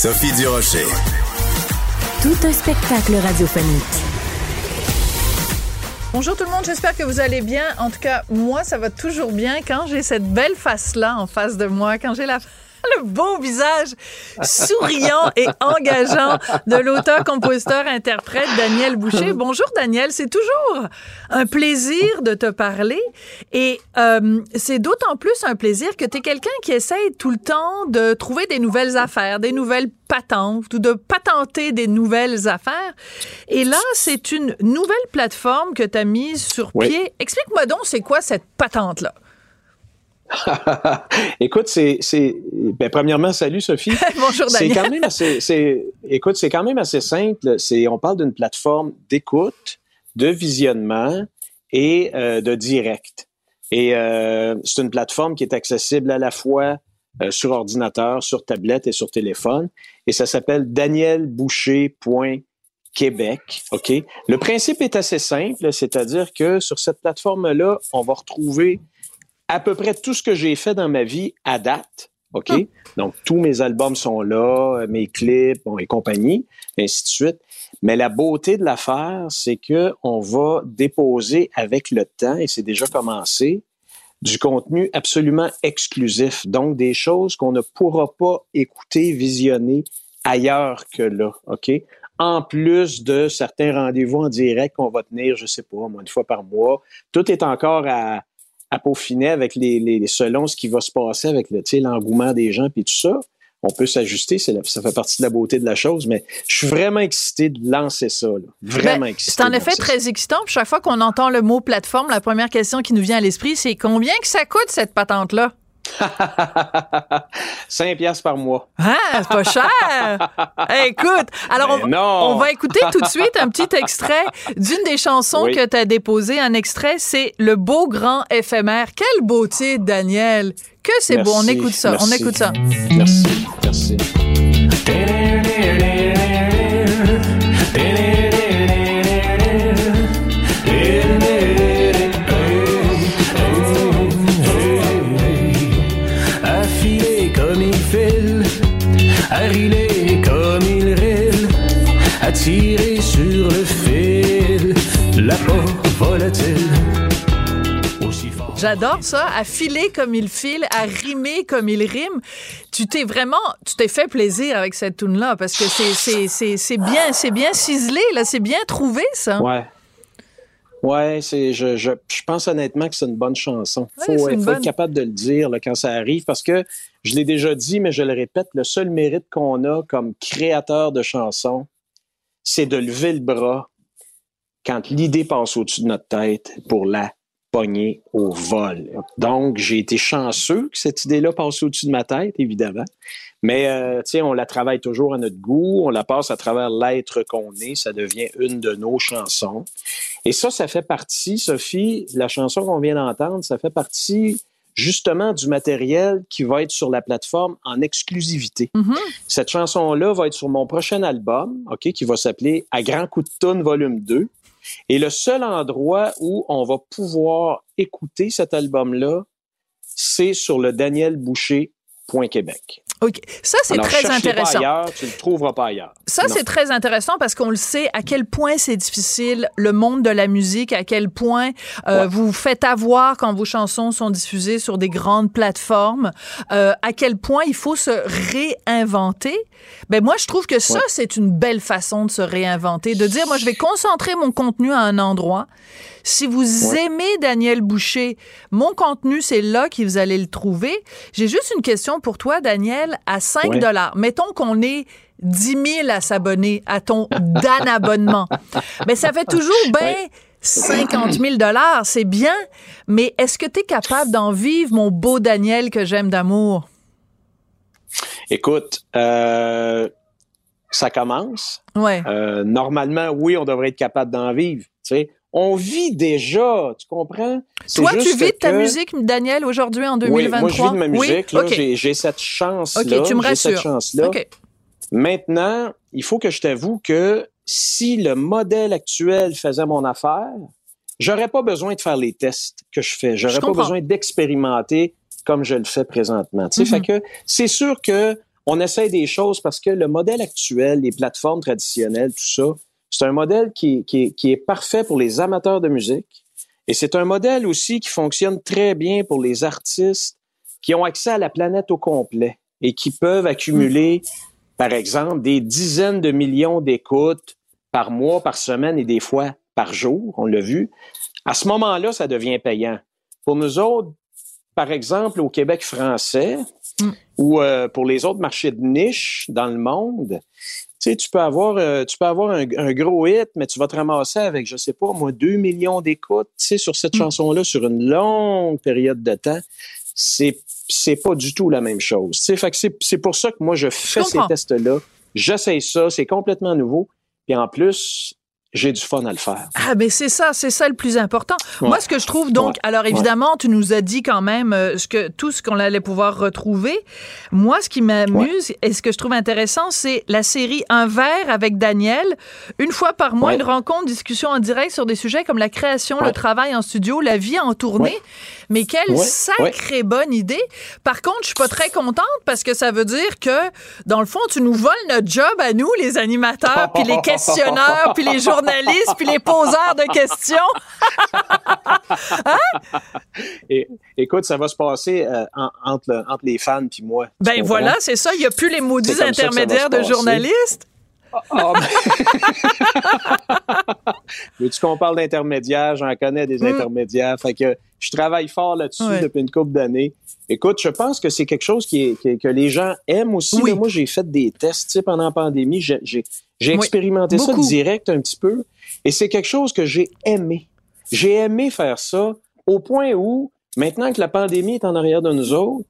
Sophie Durocher. Tout un spectacle radiophonique. Bonjour tout le monde, j'espère que vous allez bien. En tout cas, moi, ça va toujours bien quand j'ai cette belle face-là en face de moi, quand j'ai la le beau visage souriant et engageant de l'auteur, compositeur, interprète Daniel Boucher. Bonjour Daniel, c'est toujours un plaisir de te parler et euh, c'est d'autant plus un plaisir que tu es quelqu'un qui essaye tout le temps de trouver des nouvelles affaires, des nouvelles patentes ou de patenter des nouvelles affaires. Et là, c'est une nouvelle plateforme que tu as mise sur pied. Explique-moi donc, c'est quoi cette patente-là? écoute, c'est, c'est, ben, premièrement, salut Sophie. Bonjour Daniel. C'est quand même assez, c'est, écoute, c'est quand même assez simple. C'est, on parle d'une plateforme d'écoute, de visionnement et euh, de direct. Et euh, c'est une plateforme qui est accessible à la fois euh, sur ordinateur, sur tablette et sur téléphone. Et ça s'appelle danielboucher.québec. OK? Le principe est assez simple, c'est-à-dire que sur cette plateforme-là, on va retrouver à peu près tout ce que j'ai fait dans ma vie à date. OK? Ah. Donc, tous mes albums sont là, mes clips bon, et compagnie, et ainsi de suite. Mais la beauté de l'affaire, c'est que on va déposer avec le temps, et c'est déjà commencé, du contenu absolument exclusif. Donc, des choses qu'on ne pourra pas écouter, visionner ailleurs que là. OK? En plus de certains rendez-vous en direct qu'on va tenir, je sais pas, une fois par mois. Tout est encore à, à peaufiner avec les, les, selon ce qui va se passer avec le, l'engouement des gens puis tout ça. On peut s'ajuster, ça fait partie de la beauté de la chose, mais je suis vraiment excité de lancer ça. Là. Vraiment ben, excité. C'est en effet très excitant. chaque fois qu'on entend le mot plateforme, la première question qui nous vient à l'esprit, c'est combien que ça coûte cette patente-là? 5 piastres par mois. Ah, c'est pas cher. écoute, alors on, on, va écouter tout de suite un petit extrait d'une des chansons que tu as déposé. Un extrait, c'est Le beau grand éphémère. Quel beau titre, Daniel. Que c'est beau. On écoute ça. On écoute ça. Merci. Merci. Sur le fil, la J'adore ça, à filer comme il file, à rimer comme il rime. Tu t'es vraiment, tu t'es fait plaisir avec cette tune là parce que c'est bien, c'est bien ciselé là, c'est bien trouvé ça. Ouais. Ouais, c'est je, je, je, pense honnêtement que c'est une bonne chanson. Il faut, être capable de le dire là, quand ça arrive parce que je l'ai déjà dit, mais je le répète, le seul mérite qu'on a comme créateur de chansons, c'est de lever le bras quand l'idée passe au-dessus de notre tête pour la pogner au vol. Donc, j'ai été chanceux que cette idée-là passe au-dessus de ma tête, évidemment. Mais, euh, tu sais, on la travaille toujours à notre goût, on la passe à travers l'être qu'on est, ça devient une de nos chansons. Et ça, ça fait partie, Sophie, la chanson qu'on vient d'entendre, ça fait partie justement du matériel qui va être sur la plateforme en exclusivité. Mm-hmm. Cette chanson-là va être sur mon prochain album, OK, qui va s'appeler À grand coup de tonne volume 2. Et le seul endroit où on va pouvoir écouter cet album-là, c'est sur le Daniel Boucher Québec. OK. Ça, c'est très intéressant. Pas ailleurs, tu le trouveras pas ailleurs. Ça, c'est très intéressant parce qu'on le sait à quel point c'est difficile, le monde de la musique, à quel point euh, vous vous faites avoir quand vos chansons sont diffusées sur des grandes plateformes, euh, à quel point il faut se réinventer. Ben moi, je trouve que ça, c'est une belle façon de se réinventer, de dire, moi, je vais concentrer mon contenu à un endroit. Si vous aimez Daniel Boucher, mon contenu, c'est là que vous allez le trouver. J'ai juste une question pour toi, Daniel, à 5 dollars. Mettons qu'on est 10 000 à s'abonner à ton Dan abonnement. Mais ça fait toujours bien 50 000 dollars, c'est bien. Mais est-ce que tu es capable d'en vivre, mon beau Daniel que j'aime d'amour? Écoute, euh, ça commence. Ouais. Euh, normalement, oui, on devrait être capable d'en vivre. Tu sais, on vit déjà, tu comprends? Toi, tu vis de ta que- musique, Daniel, aujourd'hui, en Oui, 2023? moi, je vis de ma musique. là. OK. J'ai, cette chance-là. OK, tu me cette rassures. OK. Maintenant, il faut que je t'avoue que si le modèle actuel faisait mon affaire, j'aurais pas besoin de faire les tests que je fais. J'aurais pas besoin d'expérimenter comme je le fais présentement. Tu sais, Mhm. fait que c'est sûr que on essaie des choses parce que le modèle actuel, les plateformes traditionnelles, tout ça, c'est un modèle qui, qui, est- qui est parfait pour les amateurs de musique. Et c'est un modèle aussi qui fonctionne très bien pour les artistes qui ont accès à la planète au complet et qui peuvent accumuler, par exemple, des dizaines de millions d'écoutes par mois, par semaine et des fois par jour, on l'a vu. À ce moment-là, ça devient payant. Pour nous autres, par exemple, au Québec français Mm. ou euh, pour les autres marchés de niche dans le monde, tu sais, tu peux avoir, euh, tu peux avoir un, un gros hit, mais tu vas te ramasser avec, je sais pas, moi, 2 millions d'écoutes, tu sais, sur cette Mm. chanson-là sur une longue période de temps. C'est, c'est pas du tout la même chose. Tu sais, fait que c'est, c'est pour ça que moi, je fais ces tests-là. J'essaye ça, c'est complètement nouveau. Puis en plus, j'ai du fun à le faire. Ah, mais c'est ça, c'est ça le plus important. Ouais. Moi, ce que je trouve, donc, Ouais. alors évidemment, tu nous as dit quand même euh, ce que, tout ce qu'on allait pouvoir retrouver. Moi, ce qui m'amuse et ce que je trouve intéressant, c'est la série Un verre avec Daniel. Une fois par mois, une rencontre, discussion en direct sur des sujets comme la création, le travail en studio, la vie en tournée. Mais quelle sacrée bonne idée. Par contre, je suis pas très contente parce que ça veut dire que, dans le fond, tu nous voles notre job à nous, les animateurs, puis les questionneurs, puis les journalistes, puis les poseurs de questions. Et, écoute, ça va se passer euh, en- entre, le- entre les fans puis moi. Ben voilà, c'est ça. Il n'y a plus les maudits intermédiaires de journalistes. Ah, ben- Veux-tu qu'on parle d'intermédiaires? J'en connais des Mm. intermédiaires. Fait que je travaille fort là-dessus Ouais. depuis une couple d'années. Écoute, je pense que c'est quelque chose qui est, qui que les gens aiment aussi. Oui. Moi, j'ai fait des tests tu pendant la pandémie. J'ai, j'ai- j'ai Oui. expérimenté Beaucoup. ça direct un petit peu. Et c'est quelque chose que j'ai aimé. J'ai aimé faire ça au point où, maintenant que la pandémie est en arrière de nous autres,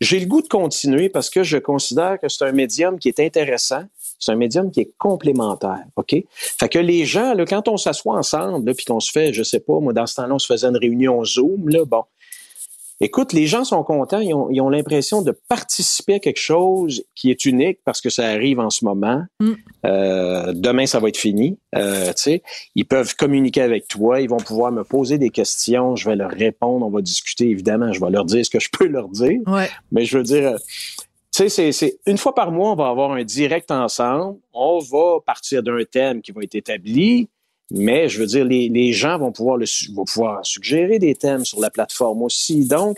j'ai le goût de continuer parce que je considère que c'est un médium qui est intéressant. C'est un médium qui est complémentaire, OK? Fait que les gens, là, quand on s'assoit ensemble, puis qu'on se fait, je sais pas, moi, dans ce temps-là, on se faisait une réunion Zoom, là, bon. Écoute, les gens sont contents, ils ont, l'impression de participer à quelque chose qui est unique parce que ça arrive en ce moment. Mm. Euh, demain, ça va être fini. Euh, ils peuvent communiquer avec toi, ils vont pouvoir me poser des questions, je vais leur répondre, on va discuter, évidemment, je vais leur dire ce que je peux leur dire. Ouais. Mais je veux dire, euh, sais, c'est, c'est une fois par mois, on va avoir un direct ensemble. On va partir d'un thème qui va être établi, mais je veux dire, les, les gens vont pouvoir, le, vont pouvoir suggérer des thèmes sur la plateforme aussi. Donc,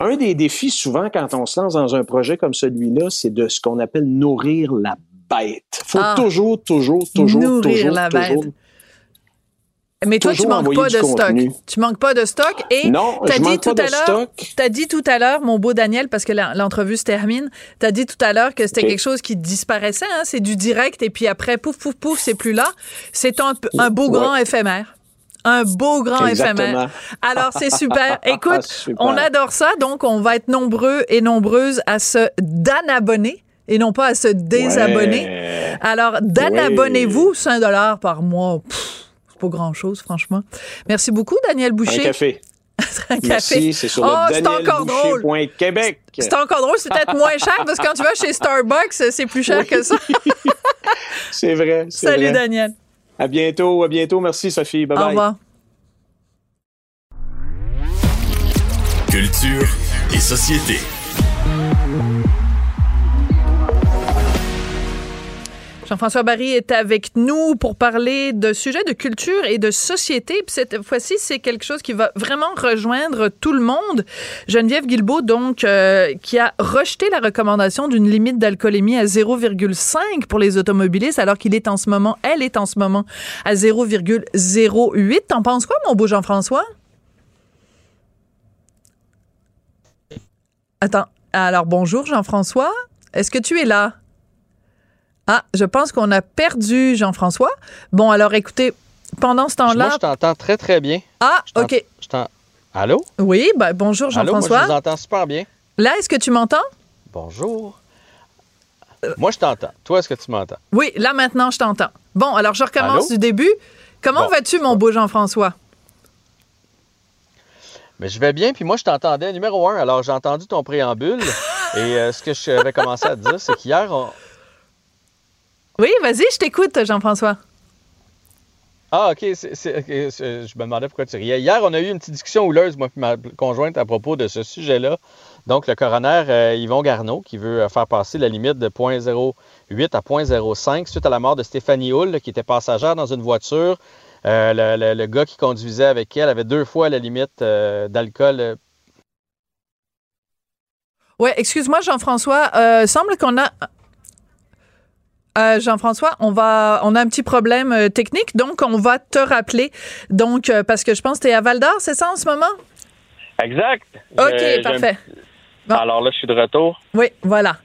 un des défis souvent quand on se lance dans un projet comme celui-là, c'est de ce qu'on appelle nourrir la bête. Faut Ah. toujours, toujours, toujours, Nourrir toujours, la toujours. bête. Mais toi, tu manques pas de contenu. stock. Tu manques pas de stock. Et Non, t'as je dit tout pas à l'heure, t'as dit tout à l'heure, mon beau Daniel, parce que l'entrevue se termine, t'as dit tout à l'heure que c'était quelque chose qui disparaissait. Hein? C'est du direct et puis après, pouf, pouf, pouf, c'est plus là. C'est un, beau Ouais. grand éphémère. Un beau grand Exactement. éphémère. Alors, c'est super. Écoute, Super. on adore ça. Donc, on va être nombreux et nombreuses à se d'anabonner et non pas à se désabonner. Ouais. Alors, d'anabonnez-vous, 5 dollars par mois. Pff, grand-chose, franchement. Merci beaucoup, Daniel Un Boucher. café. Un café. Merci, c'est sur Oh, c'est encore drôle. danielboucher.québec. C'est encore drôle, c'est peut-être moins cher parce que quand tu vas chez Starbucks, c'est plus cher que ça. C'est vrai. Salut, vrai. Daniel. À bientôt, à bientôt. Merci, Sophie. Bye Au bye. revoir. Culture et société. Jean-François Barry est avec nous pour parler de sujets de culture et de société. Cette fois-ci, c'est quelque chose qui va vraiment rejoindre tout le monde. Geneviève Guilbeault, donc, euh, qui a rejeté la recommandation d'une limite d'alcoolémie à 0,5 pour les automobilistes, alors qu'il est en ce moment, elle est en ce moment à 0,08. T'en penses quoi, mon beau Jean-François? Attends. Alors, bonjour, Jean-François. Est-ce que tu es là? Ah, je pense qu'on a perdu Jean-François. Bon, alors écoutez, pendant ce Moi, temps-là. je t'entends très, très bien. Ah, Je OK. Je Allô? Oui, ben, bonjour Allô, moi, je Jean-François. vous entends super bien. Là, est-ce que tu m'entends? Bonjour. Moi, je t'entends. Toi, est-ce que tu m'entends? Oui, là maintenant, je t'entends. Bon, alors je recommence Allô? du début. Comment Bon. vas-tu, mon beau Jean-François? Mais je vais bien, puis moi, je t'entendais numéro un. Alors, j'ai entendu ton préambule. et euh, ce que je vais commencer à te dire, c'est qu'hier, on... Oui, vas-y, je t'écoute, Jean-François. Ah, OK. je me demandais pourquoi tu riais. Hier, on a eu une petite discussion houleuse, moi et ma conjointe, à propos de ce sujet-là. Donc, le coroner euh, Yvon Garneau, qui veut euh, faire passer la limite de 0.08 à 0.05 suite à la mort de Stéphanie Hull, qui était passagère dans une voiture. Euh, le, le- le gars qui conduisait avec elle avait deux fois la limite euh, d'alcool Ouais, excuse-moi, Jean-François. Euh, semble qu'on a. Euh, Jean-François, on va, on a un petit problème euh, technique, donc on va te rappeler. Donc, euh, parce que je pense que tu es à Val d'Or, c'est ça en ce moment? Exact. OK, parfait. Alors là, je suis de retour. Oui, voilà.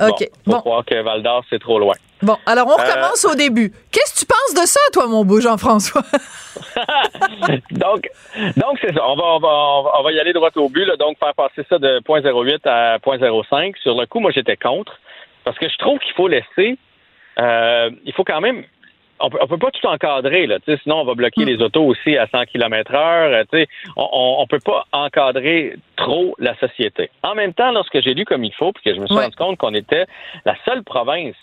OK. Bon, faut Bon, croire que Val d'Or, c'est trop loin. bon. Alors, on recommence au début. Qu'est-ce que tu penses de ça, toi, mon beau Jean-François? donc, donc c'est ça. On va, on, va, on va- on va y aller droit au but. Là. Donc, faire passer ça de 0.08 à 0.05. Sur le coup, moi, j'étais contre. Parce que je trouve qu'il faut laisser. Euh, il faut quand même. On peut, on peut pas tout encadrer, là, tu sais, sinon on va bloquer les autos aussi à 100 km heure. tu sais. On, on, peut pas encadrer trop la société. En même temps, lorsque j'ai lu comme il faut, puis que je me suis Ouais. rendu compte qu'on était la seule province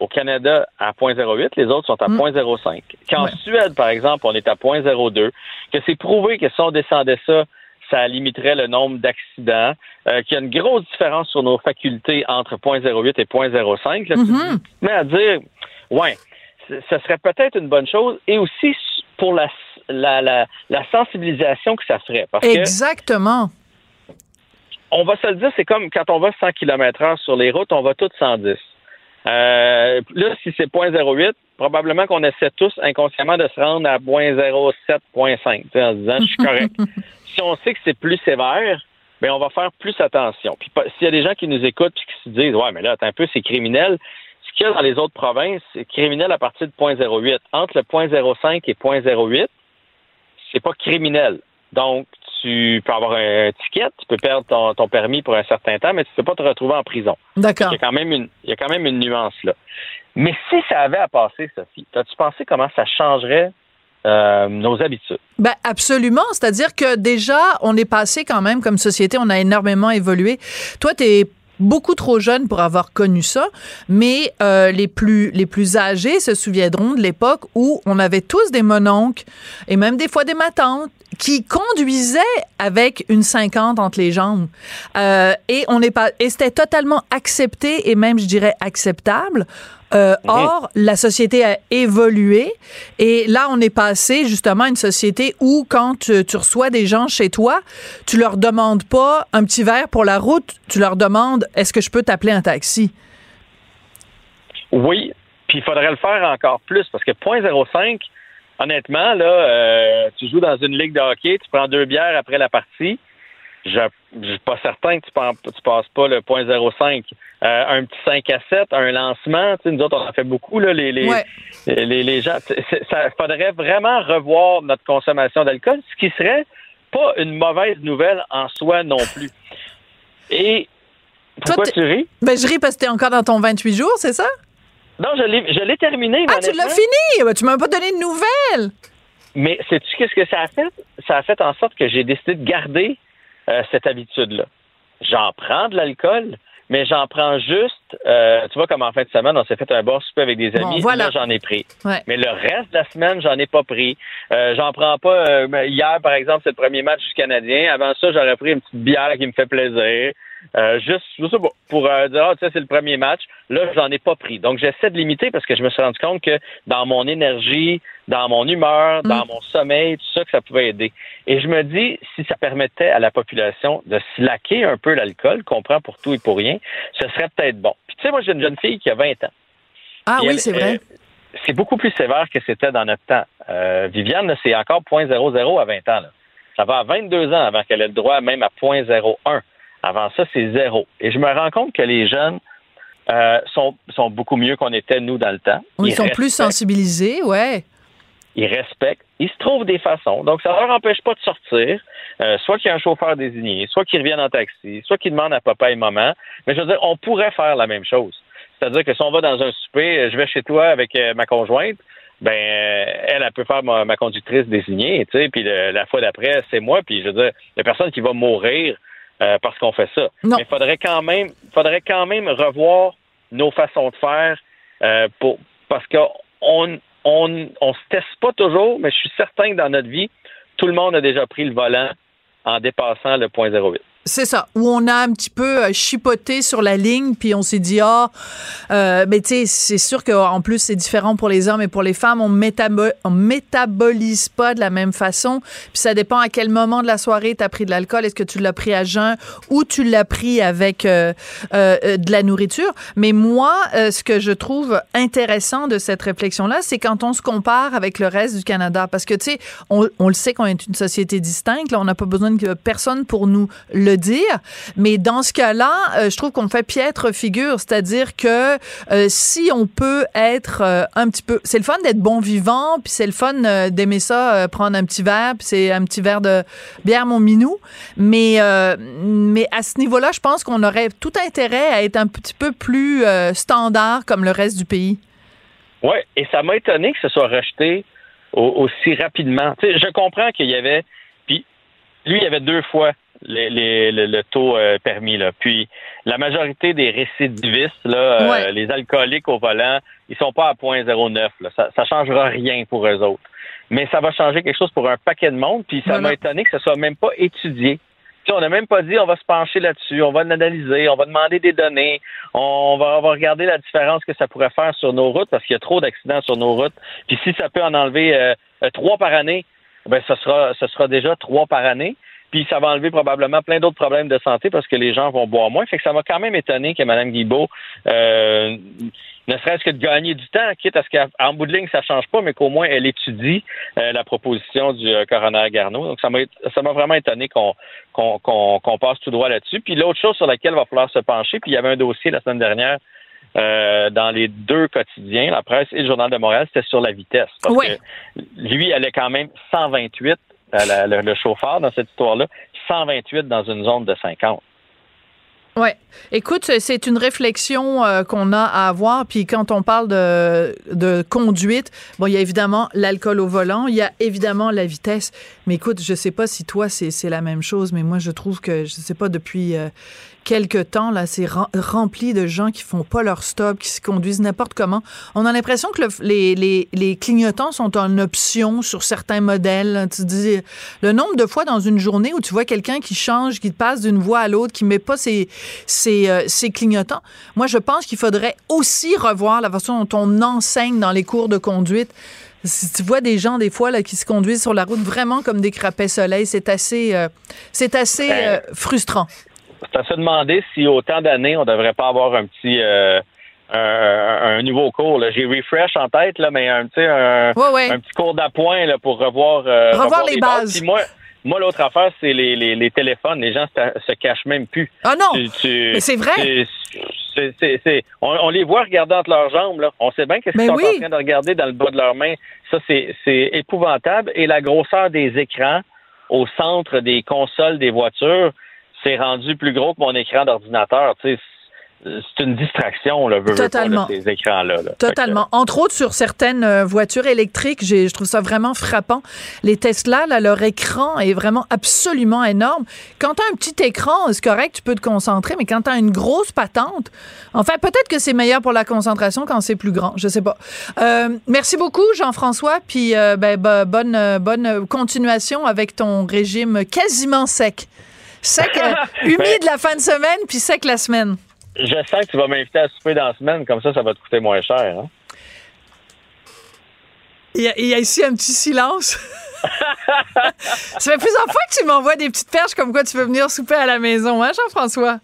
au Canada à 0.08, les autres sont à Mm. 0.05. Qu'en Ouais. Suède, par exemple, on est à 0.02, que c'est prouvé que si on descendait ça, ça limiterait le nombre d'accidents, euh, qu'il y a une grosse différence sur nos facultés entre 0.08 et 0.05. Là, tu Mhm. à dire, ouais, ce serait peut-être une bonne chose, et aussi pour la, la, la, la sensibilisation que ça ferait. Parce que Exactement. on va se le dire, c'est comme quand on va 100 km heure sur les routes, on va tous 110. Euh, là, si c'est 0.08, probablement qu'on essaie tous inconsciemment de se rendre à 0.07.5, tu sais, en se disant, je suis correct. si on sait que c'est plus sévère, ben on va faire plus attention. Puis s'il y a des gens qui nous écoutent et qui se disent, ouais, mais là, attends un peu, c'est criminel. Ce qu'il y a dans les autres provinces, c'est criminel à partir de 0.08. Entre le 0.05 et 0.08, c'est pas criminel. Donc, tu peux avoir un ticket, tu peux perdre ton, ton permis pour un certain temps, mais tu peux pas te retrouver en prison. D'accord. Il y a quand même une, il y a quand même une nuance là. Mais si ça avait à passer, Sophie, as-tu pensé comment ça changerait euh, nos habitudes? Ben absolument, c'est-à-dire que déjà on est passé quand même comme société, on a énormément évolué. Toi tu es beaucoup trop jeune pour avoir connu ça, mais euh, les plus les plus âgés se souviendront de l'époque où on avait tous des mononcles et même des fois des matantes qui conduisaient avec une 50 entre les jambes. Euh, et on n'est pas et c'était totalement accepté et même je dirais acceptable. Euh, Or, la société a évolué et là, on est passé justement à une société où quand tu, tu reçois des gens chez toi, tu leur demandes pas un petit verre pour la route, tu leur demandes est-ce que je peux t'appeler un taxi? Oui, puis il faudrait le faire encore plus parce que 0.05, honnêtement, là, euh, tu joues dans une ligue de hockey, tu prends deux bières après la partie. Je je suis pas certain que tu, pen- tu passes pas le 0.05. Euh, un petit 5 à 7, un lancement, tu sais, nous autres, on en fait beaucoup, là, les, les, Ouais. les, les gens. Ça faudrait vraiment revoir notre consommation d'alcool, ce qui serait pas une mauvaise nouvelle en soi non plus. Et pourquoi tu ris? Ben, je ris parce que t'es encore dans ton 28 jours, c'est ça? Non, je l'ai, je l'ai terminé. Ah, tu l'as fini! Ben, tu m'as pas donné de nouvelles! Mais sais-tu qu'est-ce que ça a fait? Ça a fait en sorte que j'ai décidé de garder euh, cette habitude-là. J'en prends de l'alcool, mais j'en prends juste, euh, tu vois, comme en fin de semaine, on s'est fait un bon souper avec des Bon, amis, voilà. là, j'en ai pris. Ouais. Mais le reste de la semaine, j'en ai pas pris. Euh, j'en prends pas. euh, hier, par exemple, c'est le premier match du Canadien. Avant ça, j'aurais pris une petite bière qui me fait plaisir. Euh, juste, je sais pas, pour euh, dire, ah, tu sais, c'est le premier match. Là, j'en ai pas pris. Donc, j'essaie de limiter parce que je me suis rendu compte que dans mon énergie, dans mon humeur, dans mon sommeil, tout ça, que ça pouvait aider. Et je me dis, si ça permettait à la population de slacker un peu l'alcool, qu'on prend pour tout et pour rien, ce serait peut-être bon. Puis, tu sais, moi, j'ai une jeune fille qui a 20 ans. Ah oui, c'est vrai. c'est beaucoup plus sévère que c'était dans notre temps. Euh, Viviane, c'est encore 0.00 à 20 ans. là. Ça va à 22 ans avant qu'elle ait le droit même à 0.01. Avant ça, c'est zéro. Et je me rends compte que les jeunes euh, sont, sont beaucoup mieux qu'on était, nous, dans le temps. ils sont plus sensibilisés, ouais. ils respectent, ils se trouvent des façons. Donc, ça ne leur empêche pas de sortir, euh, soit qu'il y a un chauffeur désigné, soit qu'ils reviennent en taxi, soit qu'ils demandent à papa et maman. Mais je veux dire, on pourrait faire la même chose. C'est-à-dire que si on va dans un souper, euh, je vais chez toi avec ma conjointe, ben elle, elle peut faire ma, conductrice désignée, tu sais, puis la fois d'après, c'est moi, puis je veux dire, il n'y a personne qui va mourir parce qu'on fait ça. Mais il faudrait quand même, faudrait quand même revoir nos façons de faire pour parce qu'on on, on se teste pas toujours, mais je suis certain que dans notre vie, tout le monde a déjà pris le volant en dépassant le point 08. C'est ça, où on a un petit peu euh, chipoté sur la ligne, puis on s'est dit, ah, euh, mais tu sais, c'est sûr qu'en plus, c'est différent pour les hommes et pour les femmes. On, on métabolise pas de la même façon. Puis ça dépend à quel moment de la soirée tu as pris de l'alcool. Est-ce que tu l'as pris à jeun ou tu l'as pris avec euh, euh, de la nourriture. Mais moi, ce que je trouve intéressant de cette réflexion-là, c'est quand on se compare avec le reste du Canada. Parce que, tu sais, on, on, le sait qu'on est une société distincte. Là, on n'a pas besoin de personne pour nous le dire. Mais dans ce cas-là, euh, je trouve qu'on fait piètre figure. C'est-à-dire que euh, si on peut être euh, un petit peu... C'est le fun d'être bon vivant, puis c'est le fun d'aimer ça, prendre un petit verre, puis c'est un petit verre de bière, mon minou. Mais, mais à ce niveau-là, je pense qu'on aurait tout intérêt à être un petit peu plus standard comme le reste du pays. Oui, et ça m'a étonné que ce soit rejeté aussi rapidement. je comprends qu'il y avait... Puis lui, il y avait deux fois le, taux euh, permis. Là. Puis la majorité des récidivistes, là, euh, les alcooliques au volant, ils sont pas à 0.09. Ça, ça changera rien pour eux autres. Mais ça va changer quelque chose pour un paquet de monde. Puis ça m'a étonné que ce soit même pas étudié. on n'a même pas dit on va se pencher là-dessus, on va l'analyser, on va demander des données, on va, on va regarder la différence que ça pourrait faire sur nos routes parce qu'il y a trop d'accidents sur nos routes. Puis si ça peut en enlever euh, trois par année, ben ce sera ce sera déjà trois par année. Puis ça va enlever probablement plein d'autres problèmes de santé parce que les gens vont boire moins. Fait que ça m'a quand même étonné que Mme Guibault, euh, ne serait-ce que de gagner du temps, quitte à ce qu'en bout de ligne, ça change pas, mais qu'au moins elle étudie euh, la proposition du euh, coroner Garneau. Donc ça m'a ça m'a vraiment étonné qu'on qu'on passe tout droit là-dessus. Puis l'autre chose sur laquelle il va falloir se pencher, puis il y avait un dossier la semaine dernière dans les deux quotidiens, la presse et le Journal de Montréal, c'était sur la vitesse. Parce que lui, elle est quand même 128 le, chauffeur dans cette histoire-là, 128 dans une zone de 50. Oui. Écoute, c'est une réflexion euh, qu'on a à avoir. Puis quand on parle de, de conduite, bon, il y a évidemment l'alcool au volant, il y a évidemment la vitesse. Mais écoute, je sais pas si toi, c'est la même chose, mais moi, je trouve que, je sais pas, depuis euh, quelque temps, là, c'est rempli de gens qui font pas leur stop, qui se conduisent n'importe comment. On a l'impression que les, les, les, clignotants sont en option sur certains modèles. Tu dis, le nombre de fois dans une journée où tu vois quelqu'un qui change, qui passe d'une voie à l'autre, qui met pas ses, ses, euh, ses clignotants. Moi, je pense qu'il faudrait aussi revoir la façon dont on enseigne dans les cours de conduite. Si tu vois des gens, des fois, là, qui se conduisent sur la route vraiment comme des crapets soleil, c'est assez, euh, c'est assez ben, euh, frustrant c'est à se demander si autant d'années, on devrait pas avoir un petit euh, un, nouveau cours. J'ai refresh en tête, là, mais un, un, un petit cours d'appoint pour revoir, euh, revoir, les, bases. moi, moi l'autre affaire, c'est les, les, les, téléphones. Les gens se, se cachent même plus. Ah non! mais c'est vrai! on, les voit regarder entre leurs jambes. Là. On sait bien qu'est-ce qu'ils sont en train de regarder dans le bas de leurs mains. Ça, c'est épouvantable. Et la grosseur des écrans au centre des consoles des voitures, c'est rendu plus gros que mon écran d'ordinateur. Tu sais, c'est une distraction, là, Totalement. ces écrans-là. Totalement. Entre autres, sur certaines euh, voitures électriques, je trouve ça vraiment frappant. Les Tesla, là, leur écran est vraiment absolument énorme. Quand tu as un petit écran, c'est correct, tu peux te concentrer, mais quand tu as une grosse patente, enfin, peut-être que c'est meilleur pour la concentration quand c'est plus grand. Je sais pas. Euh, merci beaucoup, Jean-François, puis euh, ben, bonne, bonne continuation avec ton régime quasiment sec. Sec, euh, humide la fin de semaine, puis sec la semaine. Je sens que tu vas m'inviter à souper dans la semaine, comme ça, ça va te coûter moins cher. Hein? Il, y a, ici un petit silence. ça fait plusieurs fois que tu m'envoies des petites perches comme quoi tu veux venir souper à la maison, hein, Jean-François?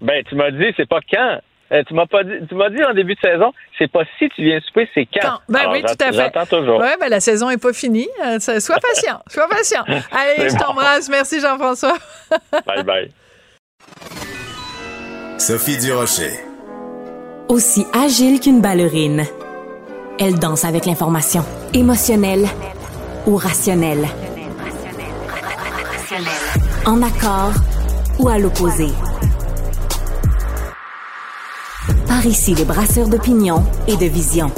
Ben, tu m'as dit, c'est pas quand. Euh, tu m'as pas dit, tu m'as dit en début de saison, c'est pas si tu viens souper, c'est quand. Ben oui, tout à fait. J'attends toujours. Ouais, ben la saison est pas finie. Euh, sois patient, sois patient. Allez, je t'embrasse. Merci Jean-François. bye bye. Sophie Durocher. Aussi agile qu'une ballerine, Elle danse avec l'information. Émotionnelle ou rationnelle. En accord ou à l'opposé. Ici, les brasseurs d'opinion et de vision.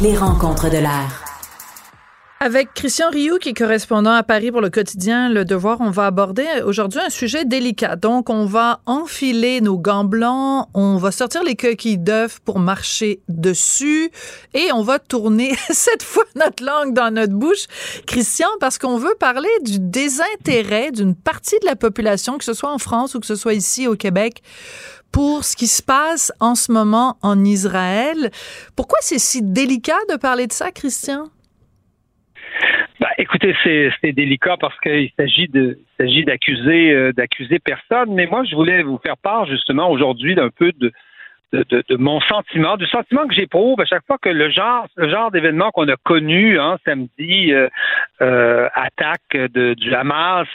Les rencontres de l'air. Avec Christian Rioux, qui est correspondant à Paris pour le quotidien Le Devoir, on va aborder aujourd'hui un sujet délicat. Donc, on va enfiler nos gants blancs, on va sortir les coquilles d'œufs pour marcher dessus et on va tourner cette fois notre langue dans notre bouche, Christian, parce qu'on veut parler du désintérêt d'une partie de la population, que ce soit en France ou que ce soit ici au Québec, pour ce qui se passe en ce moment en Israël. Pourquoi c'est si délicat de parler de ça, Christian? Bah, écoutez, c'est délicat parce qu'il s'agit de s'agit d'accuser euh, d'accuser personne, mais moi je voulais vous faire part justement aujourd'hui d'un peu de de, de, mon sentiment, du sentiment que j'éprouve à chaque fois que le genre, le genre d'événement qu'on a connu hein, samedi, euh, euh, attaque de, du Hamas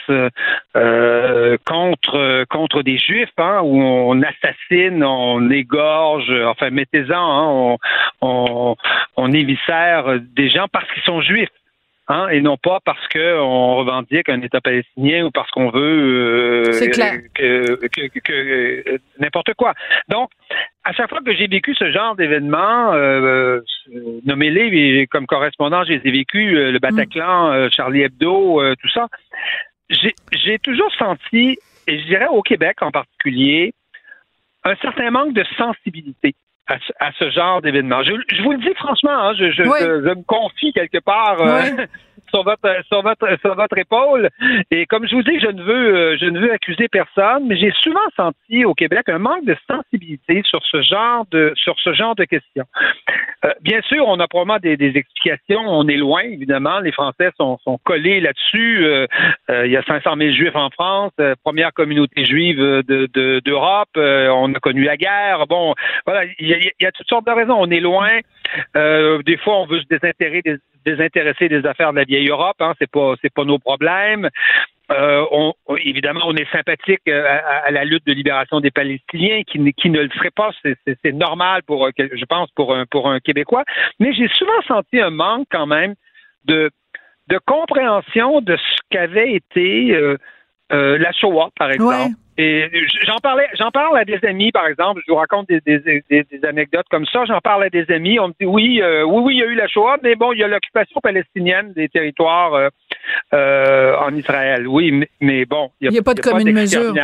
euh, contre contre des Juifs, hein, où on assassine, on égorge, enfin mettez-en, hein, on, on, on éviscère des gens parce qu'ils sont juifs. Hein, et non pas parce qu'on revendique un État palestinien ou parce qu'on veut euh, que, n'importe quoi. Donc, à chaque fois que j'ai vécu ce genre d'événement, euh, nommez-les comme correspondant, j'ai vécu euh, le Bataclan, euh, Charlie Hebdo, tout ça. J'ai toujours senti, et je dirais au Québec en particulier, un certain manque de sensibilité à, ce genre d'événement. Je, je, vous le dis franchement, hein, je, je, je, me confie quelque part euh, sur votre sur votre sur votre épaule. Et comme je vous dis, je ne veux euh, je ne veux accuser personne, mais j'ai souvent senti au Québec un manque de sensibilité sur ce genre de sur ce genre de questions. Euh, bien sûr, on a probablement des, explications. On est loin, évidemment. Les Français sont, sont collés là-dessus. Euh, il y a 500 000 Juifs en France, première communauté juive de d'Europe. on a connu la guerre. Bon, voilà, il y, a, il y a toutes sortes de raisons. On est loin. des fois, on veut se désintéresser des, désintéresser des affaires de la vieille Europe. Hein, c'est pas c'est pas nos problèmes. Euh, on, évidemment, on est sympathique euh, à, la lutte de libération des Palestiniens, qui, qui ne le serait pas. C'est normal pour, euh, je pense, pour un pour un Québécois. Mais j'ai souvent senti un manque quand même de de compréhension de ce qu'avait été euh, euh, la Shoah, par exemple. J'en parlais, j'en parle à des amis, par exemple. Je vous raconte des, des, des, anecdotes comme ça. J'en parle à des amis. On me dit oui, euh, oui, oui, il y a eu la Shoah, mais bon, il y a l'occupation palestinienne des territoires euh, euh en Israël. Oui, mais, bon, il n'y a, pas de commune mesure.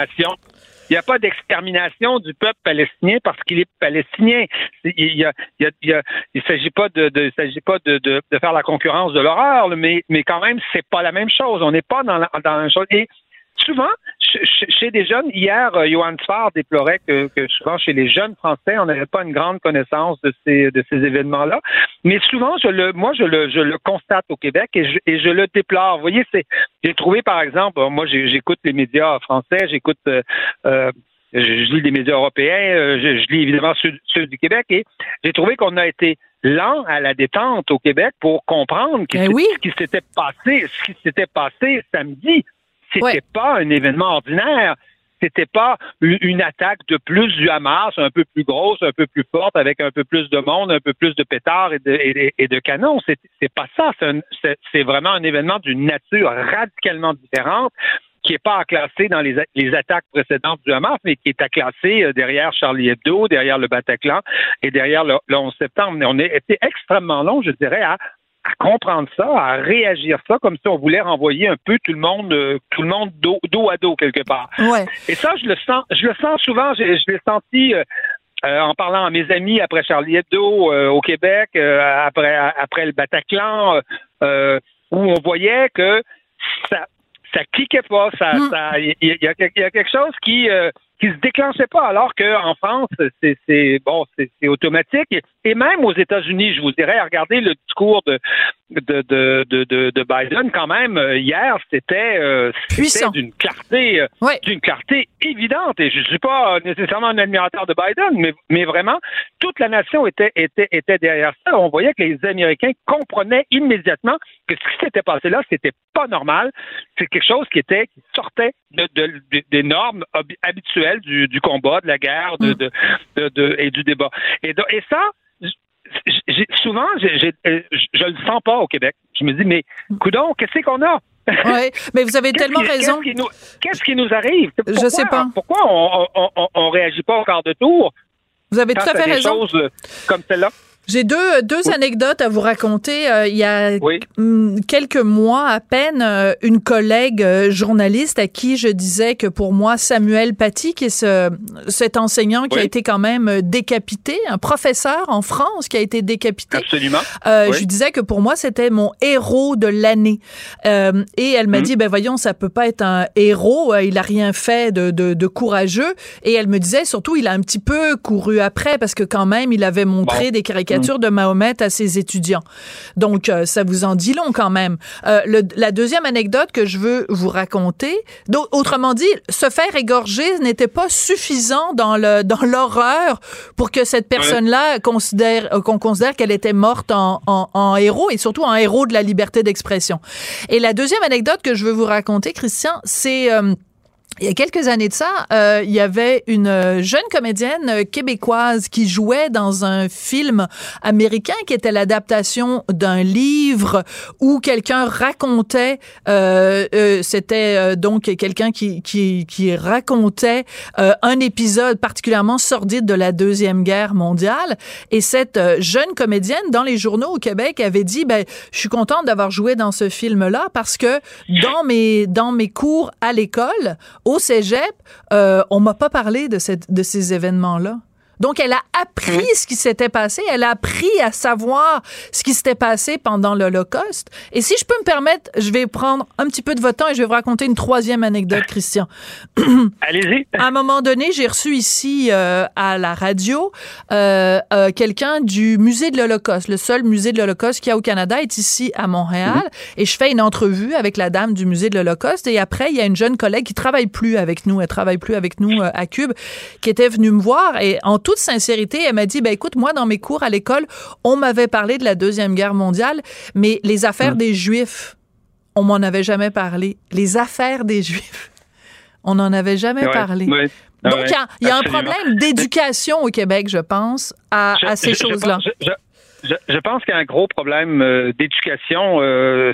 Il n'y a pas d'extermination du peuple palestinien parce qu'il est palestinien. Il ne s'agit pas de, de s'agit pas de, de, de, faire la concurrence de l'horreur, mais, mais quand même, c'est pas la même chose. On n'est pas dans la, dans la chose. Et souvent, chez des jeunes, hier, euh, Johan Sfar déplorait que, souvent chez les jeunes Français, on n'avait pas une grande connaissance de ces, de ces événements-là. Mais souvent, je le, moi, je le, je le constate au Québec et je, et je le déplore. Vous voyez, c'est, j'ai trouvé, par exemple, moi, j'écoute les médias français, j'écoute, euh, euh, je, lis des médias européens, je, lis évidemment ceux, du Québec et j'ai trouvé qu'on a été lent à la détente au Québec pour comprendre ben ce qui s'était passé, ce qui s'était passé samedi c'était pas un événement ordinaire. C'était pas une attaque de plus du Hamas, un peu plus grosse, un peu plus forte, avec un peu plus de monde, un peu plus de pétards et de, et, de canons. C'est pas ça. C'est vraiment un événement d'une nature radicalement différente qui n'est pas à classer dans les, les, attaques précédentes du Hamas, mais qui est à classer euh, derrière Charlie Hebdo, derrière le Bataclan et derrière le, le 11 septembre. On a été extrêmement long, je dirais, à à comprendre ça, à réagir ça comme si on voulait renvoyer un peu tout le monde, euh, tout le monde dos, dos, à dos quelque part. Ouais. Et ça, je le sens, je le sens souvent. Je, je l'ai senti euh, euh, en parlant à mes amis après Charlie Hebdo au Québec, après après le Bataclan, où on voyait que ça ça cliquait pas, ça, mm. il y, y a quelque chose qui qui se déclenchait pas, alors qu'en France, c'est bon, c'est automatique. Et même aux États-Unis, je vous dirais, regardez le discours de de, de, de, de Biden quand même euh, hier, c'était euh, d'une clarté, euh, d'une clarté évidente. Et je suis pas nécessairement un admirateur de Biden, mais, mais vraiment toute la nation était était était derrière ça. On voyait que les Américains comprenaient immédiatement que ce qui s'était passé là, c'était pas normal. C'est quelque chose qui était qui sortait de, de, des normes habituelles du, du combat, de la guerre, de, mm. de, de, et du débat. Et, et ça, souvent, euh, je je le sens pas au Québec. Je me dis, mais coudon, qu'est-ce qu'on a? Ouais, mais vous avez tellement qui- raison. Qu'est-ce qui nous, qu'est-ce qui nous arrive? Je Pourquoi- sais pas. Pourquoi on, on réagit pas au quart de tour Vous avez tout à fait des raison. choses euh, comme celle-là? J'ai deux, deux anecdotes à vous raconter. Euh, il y a Oui. quelques mois à peine, euh, une collègue euh, journaliste à qui je disais que pour moi, Samuel Paty, qui est ce, cet enseignant qui a été quand même euh, décapité, un professeur en France qui a été décapité, Absolument. euh, je lui disais que pour moi, c'était mon héros de l'année. Euh, et elle m'a Mhm. dit, ben voyons, ça peut pas être un héros, il a rien fait de, de, de courageux. Et elle me disait, surtout, il a un petit peu couru après, parce que quand même, il avait montré Bon. des caricatures de Mahomet à ses étudiants. Donc, euh, ça vous en dit long quand même. Euh, le- la deuxième anecdote que je veux vous raconter, autrement dit, se faire égorger n'était pas suffisant dans le dans l'horreur pour que cette personne-là considère euh, qu'on considère qu'elle était morte en, en, en héros et surtout en héros de la liberté d'expression. Et la deuxième anecdote que je veux vous raconter, Christian, c'est euh, il y a quelques années de ça, euh, il y avait une euh, jeune comédienne euh, québécoise qui jouait dans un film américain qui était l'adaptation d'un livre où quelqu'un racontait, euh, euh, c'était donc quelqu'un qui, qui, qui racontait un épisode particulièrement sordide de la Deuxième Guerre mondiale. Et cette jeune comédienne, dans les journaux au Québec, avait dit, ben, je suis contente d'avoir joué dans ce film-là parce que dans mes, dans mes cours à l'école, au cégep, euh, on m'a pas parlé de, ces événements-là. Donc, elle a appris ce qui s'était passé. Elle a appris à savoir ce qui s'était passé pendant l'Holocauste. Et si je peux me permettre, je vais prendre un petit peu de votre temps et je vais vous raconter une troisième anecdote, Christian. Allez-y. À un moment donné, j'ai reçu ici euh, à la radio euh, euh, quelqu'un du musée de l'Holocauste. Le seul musée de l'Holocauste qu'il y a au Canada est ici à Montréal. Et je fais une entrevue avec la dame du musée de l'Holocauste. Et après, il y a une jeune collègue qui travaille plus avec nous. Elle travaille plus avec nous euh, à Cube, qui était venue me voir. Et en toute sincérité, elle m'a dit, ben écoute, moi, dans mes cours à l'école, on m'avait parlé de la Deuxième Guerre mondiale, mais les affaires des Juifs, on m'en avait jamais parlé. Les affaires des Juifs, on n'en avait jamais Ouais, parlé. ouais. Donc, Ouais, il y a, il y a un problème d'éducation au Québec, je pense, à, Je- à ces choses-là. pense- Je, je- je- je pense qu'il y a un gros problème euh, d'éducation. Euh,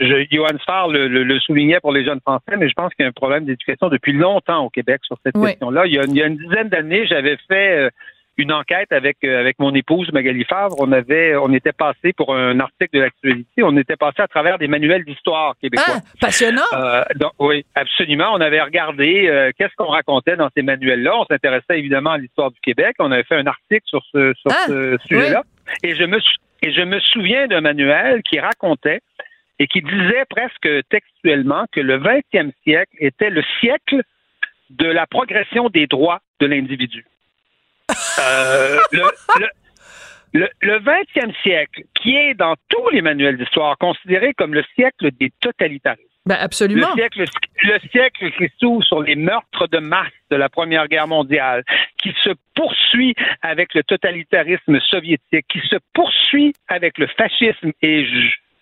je- Johan Sfar le, le- le soulignait pour les jeunes Français, mais je pense qu'il y a un problème d'éducation depuis longtemps au Québec sur cette Oui. question-là. Il, y a une- il y a une dizaine d'années, j'avais fait euh, une enquête avec euh, avec mon épouse Magali Favre. On avait, on était passé pour un article de l'actualité. On était passé à travers des manuels d'histoire québécois. Ah, passionnant. Euh, donc, oui, absolument. On avait regardé euh, qu'est-ce qu'on racontait dans ces manuels-là. On s'intéressait évidemment à l'histoire du Québec. On avait fait un article sur ce, sur Ah, ce sujet-là. Et je me souviens d'un manuel qui racontait et qui disait presque textuellement que le 20e siècle était le siècle de la progression des droits de l'individu. Euh, le- le, le 20e siècle, qui est dans tous les manuels d'histoire considéré comme le siècle des totalitarismes, Ben, le absolument. siècle, le siècle qui s'ouvre sur les meurtres de masse de la Première Guerre mondiale, qui se poursuit avec le totalitarisme soviétique, qui se poursuit avec le fascisme et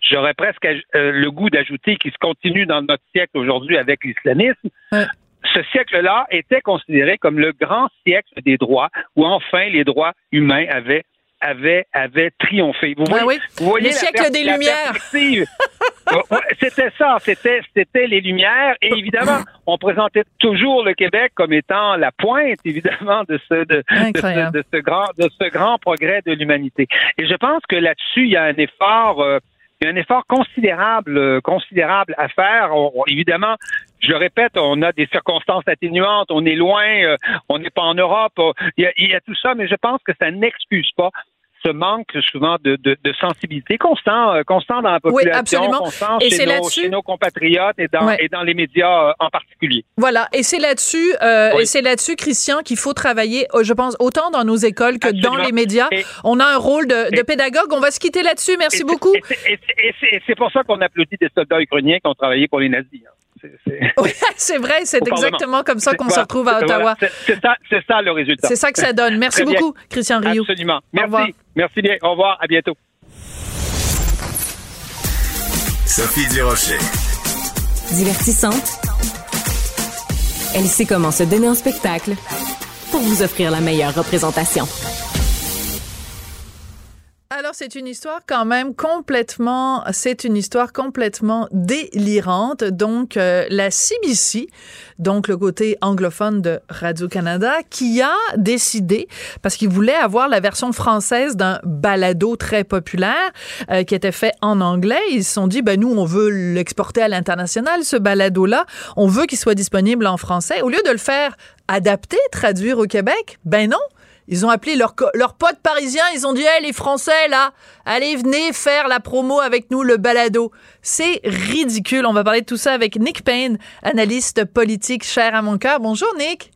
j'aurais presque euh, le goût d'ajouter qui se continue dans notre siècle aujourd'hui avec l'islamisme. Ouais. Ce siècle-là était considéré comme le grand siècle des droits, où enfin les droits humains avaient avaient, avaient triomphé. Vous Ouais, voyez, oui. vous voyez Le siècle des Lumières. c'était ça, c'était c'était les Lumières et évidemment, on présentait toujours le Québec comme étant la pointe évidemment de ce de, de ce, de ce grand de ce grand progrès de l'humanité. Et je pense que là-dessus, il y a un effort euh, il y a un effort considérable euh, considérable à faire. Évidemment, je répète, on a des circonstances atténuantes, on est loin, euh, on n'est pas en Europe, euh, il y a tout ça, mais je pense que ça n'excuse pas ce manque souvent de, de, de sensibilité constant, euh, constant dans la Oui, population, absolument. constant Et c'est chez, nos, chez nos compatriotes et dans, Ouais. et dans les médias euh, en particulier. Voilà, et c'est là-dessus, euh, Oui. et c'est là-dessus, Christian, qu'il faut travailler. euh, Je pense autant dans nos écoles que dans les médias. Et- On a un rôle de, de pédagogue. On va se quitter là-dessus. Merci Et- beaucoup. Et c'est pour ça qu'on applaudit des soldats ukrainiens qui ont travaillé pour les nazis. hein. Oui, c'est vrai, c'est exactement comme ça qu'on se retrouve à voilà, Ottawa. c'est- ça, c'est ça le résultat. C'est ça que ça donne. Merci beaucoup, Christian Rioux. Absolument. revoir. Merci. Merci bien. Au revoir. À bientôt. Sophie Durocher. Divertissante. Elle sait comment se donner en spectacle pour vous offrir la meilleure représentation. C'est une histoire quand même complètement, c'est une histoire complètement délirante. Donc, euh, la CBC, donc le côté anglophone de Radio-Canada, qui a décidé, parce qu'il voulait avoir la version française d'un balado très populaire euh, qui était fait en anglais, ils se sont dit, ben nous, on veut l'exporter à l'international, ce balado-là. On veut qu'il soit disponible en français. Au lieu de le faire adapter, traduire au Québec, ben non. Ils ont appelé leurs leur potes parisiens, ils ont dit hey, les Français là, allez venez faire la promo avec nous le balado. C'est ridicule. On va parler de tout ça avec Nick Payne, analyste politique cher à mon cœur. Bonjour Nick.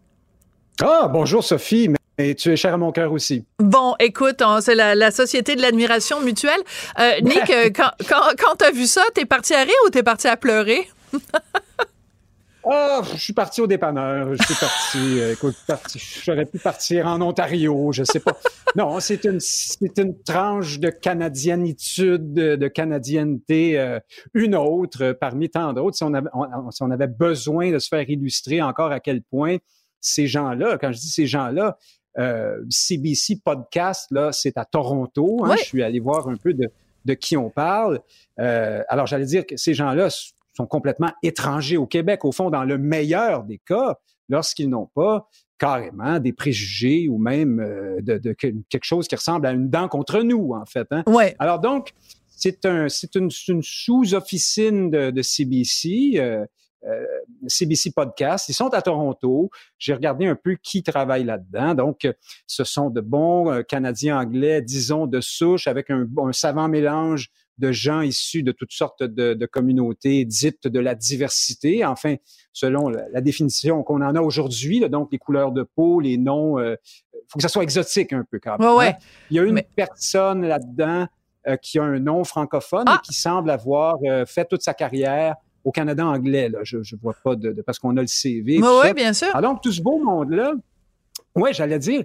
Ah bonjour Sophie. Et tu es cher à mon cœur aussi. Bon, écoute, c'est la, société de l'admiration mutuelle. Euh, Nick, euh, quand, quand, quand tu as vu ça, t'es parti à rire ou t'es parti à pleurer? Ah, je suis parti au dépanneur. Je suis parti. Euh, écoute, j'aurais pu partir en Ontario, je sais pas. Non, c'est une, c'est une tranche de canadienitude, de, canadienneté, euh, une autre euh, parmi tant d'autres. Si on, avait, si on avait besoin de se faire illustrer encore à quel point ces gens-là, quand je dis ces gens-là, CBC Podcast, là, c'est à Toronto. Hein, Je suis allé voir un peu de, de qui on parle. alors, j'allais dire que ces gens-là sont complètement étrangers au Québec, au fond, dans le meilleur des cas, lorsqu'ils n'ont pas carrément des préjugés ou même euh, de, quelque chose qui ressemble à une dent contre nous, en fait. Hein? Ouais. Alors donc, c'est un, c'est une, sous-officine de, CBC. Euh, euh, CBC Podcast. Ils sont à Toronto. J'ai regardé un peu qui travaille là-dedans. Donc, ce sont de bons Canadiens anglais, disons, de souche, avec un, un savant mélange de gens issus de toutes sortes de, communautés dites de la diversité. Enfin, selon la, définition qu'on en a aujourd'hui, donc les couleurs de peau, les noms, il euh, faut que ça soit exotique un peu quand même. Ouais, hein. Il y a une personne là-dedans euh, qui a un nom francophone et ah! qui semble avoir euh, fait toute sa carrière au Canada anglais. Là. Je ne vois pas de, parce qu'on a le CV. Oui, bien sûr. Alors, donc, tout ce beau monde-là, ouais, j'allais dire,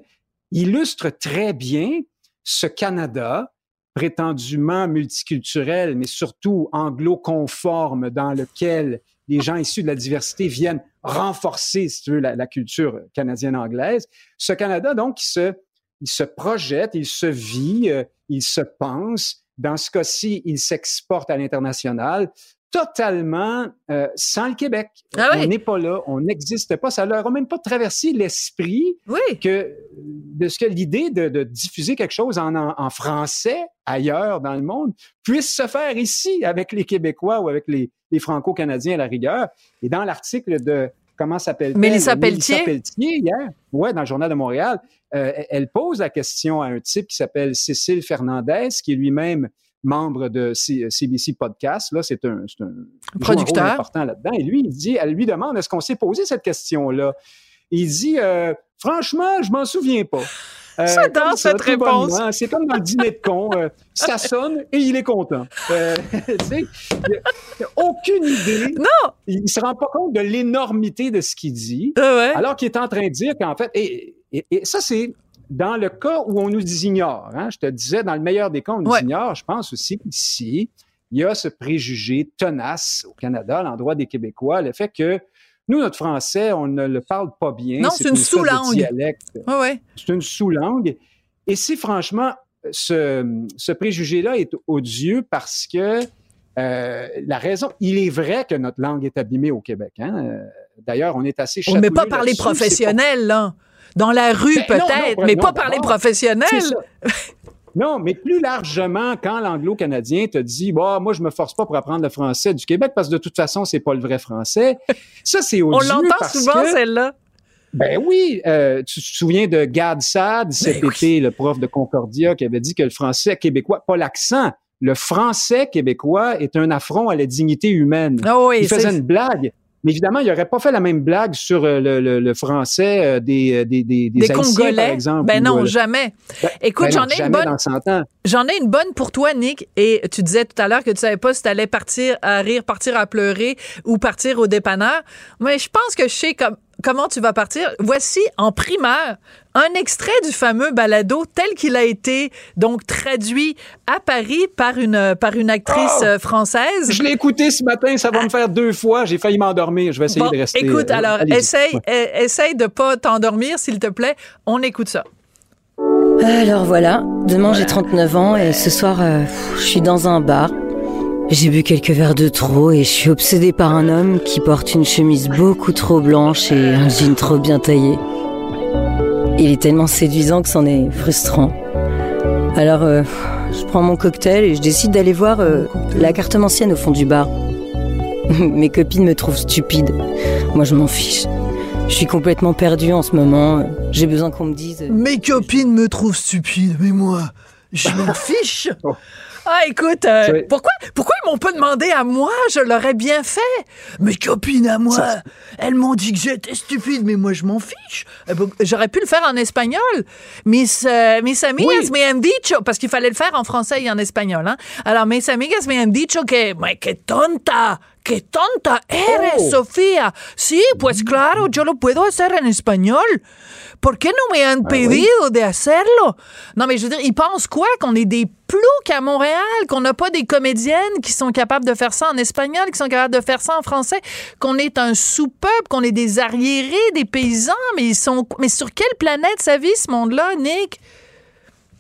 illustre très bien ce Canada prétendument multiculturel, mais surtout anglo-conforme, dans lequel les gens issus de la diversité viennent renforcer, si tu veux, la, culture canadienne-anglaise. Ce Canada, donc, il se, il se projette, il se vit, euh, il se pense. Dans ce cas-ci, il s'exporte à l'international totalement euh, sans le Québec. Ah on n'est pas là, on n'existe pas. Ça leur a même pas traversé l'esprit que de ce que l'idée de, diffuser quelque chose en, français ailleurs dans le monde puisse se faire ici avec les Québécois ou avec les, Franco-Canadiens à la rigueur. Et dans l'article de comment s'appelle Mélissa Pelletier. Pelletier hier, ouais, dans le journal de Montréal, euh, elle pose la question à un type qui s'appelle Cécile Fernandez, qui est lui-même membre de CBC Podcast. Là, c'est un, un producteur important là-dedans. Et lui, il dit, elle lui demande, est-ce qu'on s'est posé cette question-là? Il dit, euh, franchement, je m'en souviens pas. Euh, J'adore cette réponse. C'est comme dans le dîner de con. Euh, ça sonne et il est content. Euh, il n'a aucune idée. Non! Il ne se rend pas compte de l'énormité de ce qu'il dit. Ah alors qu'il est en train de dire qu'en fait, et, et ça, c'est dans le cas où on nous ignore, hein, je te disais, dans le meilleur des cas, on nous ignore, je pense aussi qu'ici, il y a ce préjugé tenace au Canada, à l'endroit des Québécois, le fait que nous, notre français, on ne le parle pas bien. Non, c'est une, sous-langue. C'est une sous-langue. Et si, franchement, ce, ce préjugé-là est odieux parce que euh, la raison, il est vrai que notre langue est abîmée au Québec. Hein? D'ailleurs, on est assez On ne pas par les professionnels, là. Dans la rue, ben, peut-être, mais pas par les professionnels. Non, mais plus largement, quand l'anglo-canadien te dit, bah, moi, je me force pas pour apprendre le français du Québec parce que de toute façon, c'est pas le vrai français. Ça, c'est odieux. On l'entend souvent, celle-là. Ben oui, euh, tu te souviens de Gad Sad cet ben été, le prof de Concordia, qui avait dit que le français québécois, pas l'accent, le français québécois est un affront à la dignité humaine. Ah oui, Il faisait une blague. Mais évidemment, il n'aurait pas fait la même blague sur euh, le, français euh, des, euh, des, des, des, Congolais. par exemple. Ben non, jamais. Ben, Écoute, ben j'en ai une bonne. J'en ai une bonne pour toi, Nick. Et tu disais tout à l'heure que tu savais pas si tu allais partir à rire, partir à pleurer ou partir au dépanneur. Mais je pense que je sais comme comment tu vas partir. Voici en primeur un extrait du fameux balado tel qu'il a été donc traduit à Paris par une par une actrice oh! euh, française. Je l'ai écouté ce matin, ça va me faire deux fois. J'ai failli m'endormir. Je vais essayer de rester. Écoute, euh, alors essaye, essaye de pas t'endormir, s'il te plaît. On écoute ça. Alors voilà, Demain, j'ai 39 ans et ce soir, euh, je suis dans un bar. J'ai bu quelques verres de trop et je suis obsédée par un homme qui porte une chemise beaucoup trop blanche et un jean trop bien taillé. Il est tellement séduisant que c'en est frustrant. Alors, euh, je prends mon cocktail et je décide d'aller voir euh, la carte ancienne au fond du bar. Mes copines me trouvent stupide. Moi, je m'en fiche. Je suis complètement perdue en ce moment. J'ai besoin qu'on me dise. euh, Mes copines me trouvent stupide, mais moi, je m'en fiche. Ah, écoute, euh, pourquoi, pourquoi ils m'ont pas demandé à moi? Je l'aurais bien fait. Mes copines à moi, Ça- elles m'ont dit que j'étais stupide, mais moi, je m'en fiche. Euh, J'aurais pu le faire en espagnol. Mis, euh, mis amigas Oui. me han dicho, parce qu'il fallait le faire en français et en espagnol. Hein? Alors, mes amigas me han dicho que, mais que tonta, que tonta eres, Oh. Sofía. Sí, pues claro, yo lo puedo hacer en espagnol. ¿Por qué no me han Ah oui. pedido de hacerlo? Non, mais je veux dire, ils pensent quoi? Qu'on est des ploucs à Montréal? Qu'on n'a pas des comédiennes qui sont capables de faire ça en espagnol, qui sont capables de faire ça en français? Qu'on est un sous-peuple, qu'on est des arriérés, des paysans? Mais ils sont, mais sur quelle planète ça vit, ce monde-là, Nick?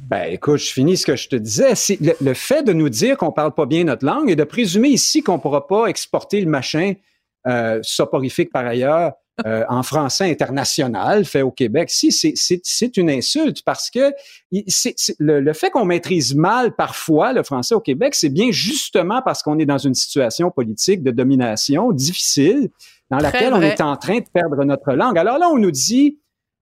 Ben, écoute, je finis ce que je te disais. Le, le fait de nous dire qu'on parle pas bien notre langue et de présumer ici qu'on pourra pas exporter le machin euh, soporifique par ailleurs euh, en français international fait au Québec. Si, c'est- une insulte parce que le, le fait qu'on maîtrise mal parfois le français au Québec, c'est bien justement parce qu'on est dans une situation politique de domination difficile dans laquelle on est en train de perdre notre langue. Alors là, on nous dit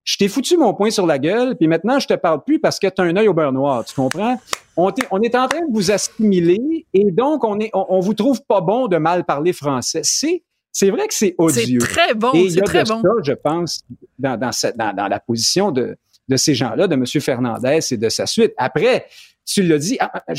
je t'ai foutu mon poing sur la gueule, puis maintenant, je te parle plus parce que tu as un œil au beurre noir, tu comprends? On, t'est- on est en train de vous assimiler et donc on, est, on, on vous trouve pas bon de mal parler français. C'est, c'est vrai que c'est C'est odieux. très bon, et il y c'est a très de bon. ça, je pense, dans, dans, cette- dans, dans la position de, de ces gens-là, de M. Fernandez et de sa suite. Après, tu l'as dit, ah, ah,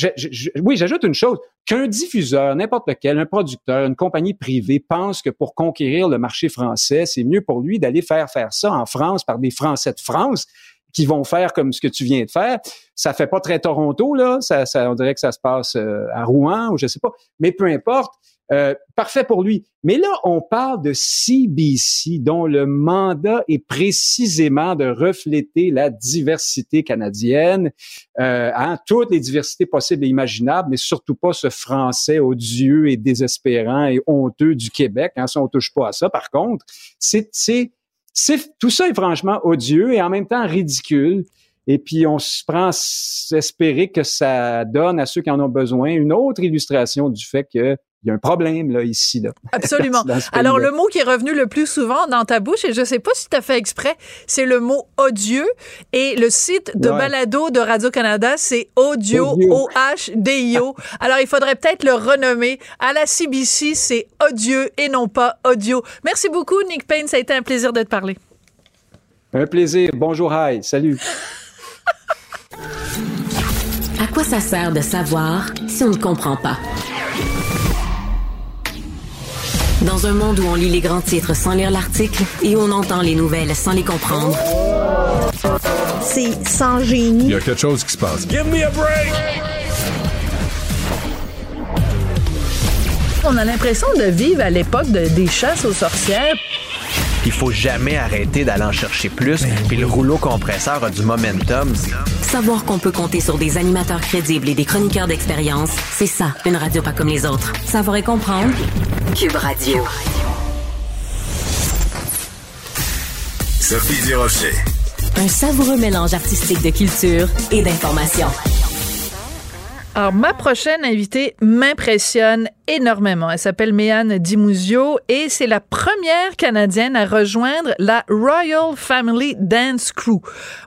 oui, j'ajoute une chose, qu'un diffuseur, n'importe lequel, un producteur, une compagnie privée pense que pour conquérir le marché français, c'est mieux pour lui d'aller faire faire ça en France par des Français de France qui vont faire comme ce que tu viens de faire. Ça fait pas très Toronto, là. Ça, ça, on dirait que ça se passe euh, à Rouen ou je sais pas. Mais peu importe. Euh, parfait pour lui. Mais là, on parle de CBC, dont le mandat est précisément de refléter la diversité canadienne, euh, hein, toutes les diversités possibles et imaginables, mais surtout pas ce français odieux et désespérant et honteux du Québec. Hein, si on touche pas à ça, par contre, c'est, c'est, tout ça est franchement odieux et en même temps ridicule. Et puis, on se prend à s'espérer que ça donne à ceux qui en ont besoin une autre illustration du fait que il y a un problème là ici là. Absolument. Dans Alors, le mot qui est revenu le plus souvent dans ta bouche, et je sais pas si tu as fait exprès, c'est le mot odieux. Et le site de Ouais. balado de Radio-Canada, c'est audio, Audio. O-H-D-I-O. Alors, il faudrait peut-être le renommer. À la CBC, c'est odieux et non pas audio. Merci beaucoup, Nick Payne. Ça a été un plaisir de te parler. Un plaisir. Bonjour, hi. Salut. À quoi ça sert de savoir si on ne comprend pas? Dans un monde où on lit les grands titres sans lire l'article et où on entend les nouvelles sans les comprendre, C'est sans Il génie. y a quelque chose qui se passe. On a l'impression de vivre à l'époque de- des chasses aux sorcières. Il faut jamais arrêter d'aller en chercher plus. Puis le rouleau compresseur a du momentum. savoir qu'on peut compter sur des animateurs crédibles et des chroniqueurs d'expérience, c'est ça, une radio pas comme les autres. Savoir et comprendre. Cube Radio. Sophie Durocher. Un savoureux mélange artistique de culture et d'information. Alors, ma prochaine invitée m'impressionne énormément. Elle s'appelle Méane Dimuzio et c'est la première Canadienne à rejoindre la Royal Family Dance Crew.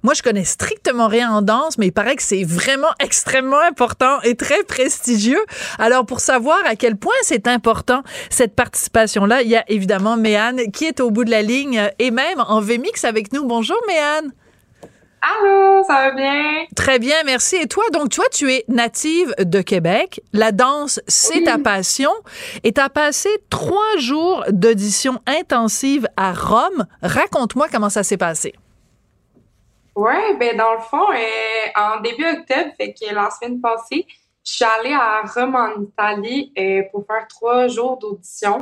Moi, je connais strictement rien en danse, mais il paraît que c'est vraiment extrêmement important et très prestigieux. Alors, pour savoir à quel point c'est important, cette participation-là, il y a évidemment Méane qui est au bout de la ligne et même en VMix avec nous. Bonjour, Méane. Allô, ça va bien? Très bien, merci. Et toi, donc, toi, tu es native de Québec. La danse, c'est ta passion. Et tu as passé trois jours d'audition intensive à Rome. Raconte-moi comment ça s'est passé. Ouais, ben dans le fond, euh, en début octobre, fait que la semaine passée, je suis allée à Rome en Italie euh, pour faire trois jours d'audition.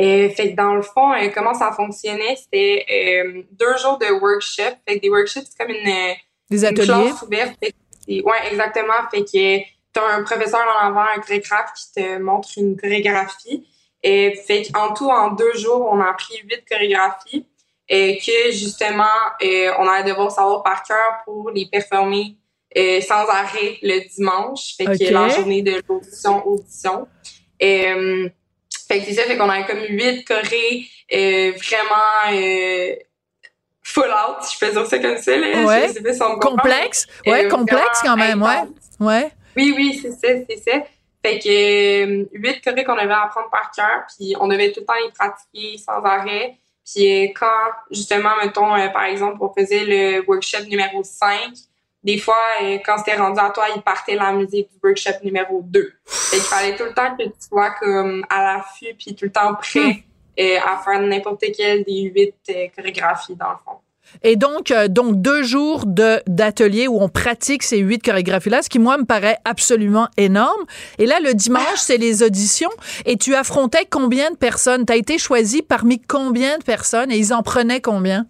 Euh, fait que dans le fond, euh, comment ça fonctionnait, c'était euh, deux jours de workshop. Fait que des workshops, c'est comme une, Des une classe ouverte. Fait que ouais, exactement. Fait que tu as un professeur en avant, un chorégraphe qui te montre une chorégraphie. Et fait qu'en tout, en deux jours, on a appris huit chorégraphies et que justement, euh, on allait devoir savoir par cœur pour les performer euh, sans arrêt le dimanche. Fait que la journée de l'audition, audition. Euh, fait que c'est ça, fait qu'on avait comme huit chorés euh, vraiment euh, full out, je peux dire ça comme ça. Là. Ouais. Je sais pas si on me comprend, Complexe. mais, Ouais, euh, complexe quand même, ouais. Ouais. Oui, oui, c'est ça, c'est ça. Fait que euh, huit chorés qu'on avait à apprendre par cœur, puis on devait tout le temps les pratiquer sans arrêt. Puis euh, quand, justement, mettons, euh, par exemple, on faisait le workshop numéro 5, des fois, euh, quand c'était rendu à toi, il partait la musique du workshop numéro 2. Fait qu'il fallait tout le temps que tu sois comme à l'affût, puis tout le temps prêt euh, à faire n'importe quelle des huit euh, chorégraphies, dans le fond. Et donc, euh, donc deux jours de d'atelier où on pratique ces huit chorégraphies-là, ce qui, moi, me paraît absolument énorme. Et là, le dimanche, c'est les auditions. Et tu affrontais combien de personnes? Tu as été choisi parmi combien de personnes? Et ils en prenaient combien?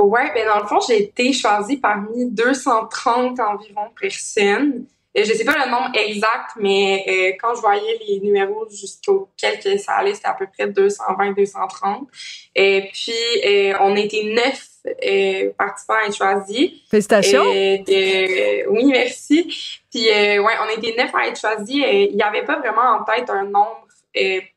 Ouais, ben dans le fond, j'ai été choisie parmi 230 environ personnes. Euh, je sais pas le nombre exact, mais euh, quand je voyais les numéros jusqu'auxquels que ça allait, c'était à peu près 220, 230. Et puis, euh, on était neuf euh, participants à être choisis. Félicitations. De- oui, merci. Puis, ouais, on était neuf à être choisis. Il n'y avait pas vraiment en tête un nombre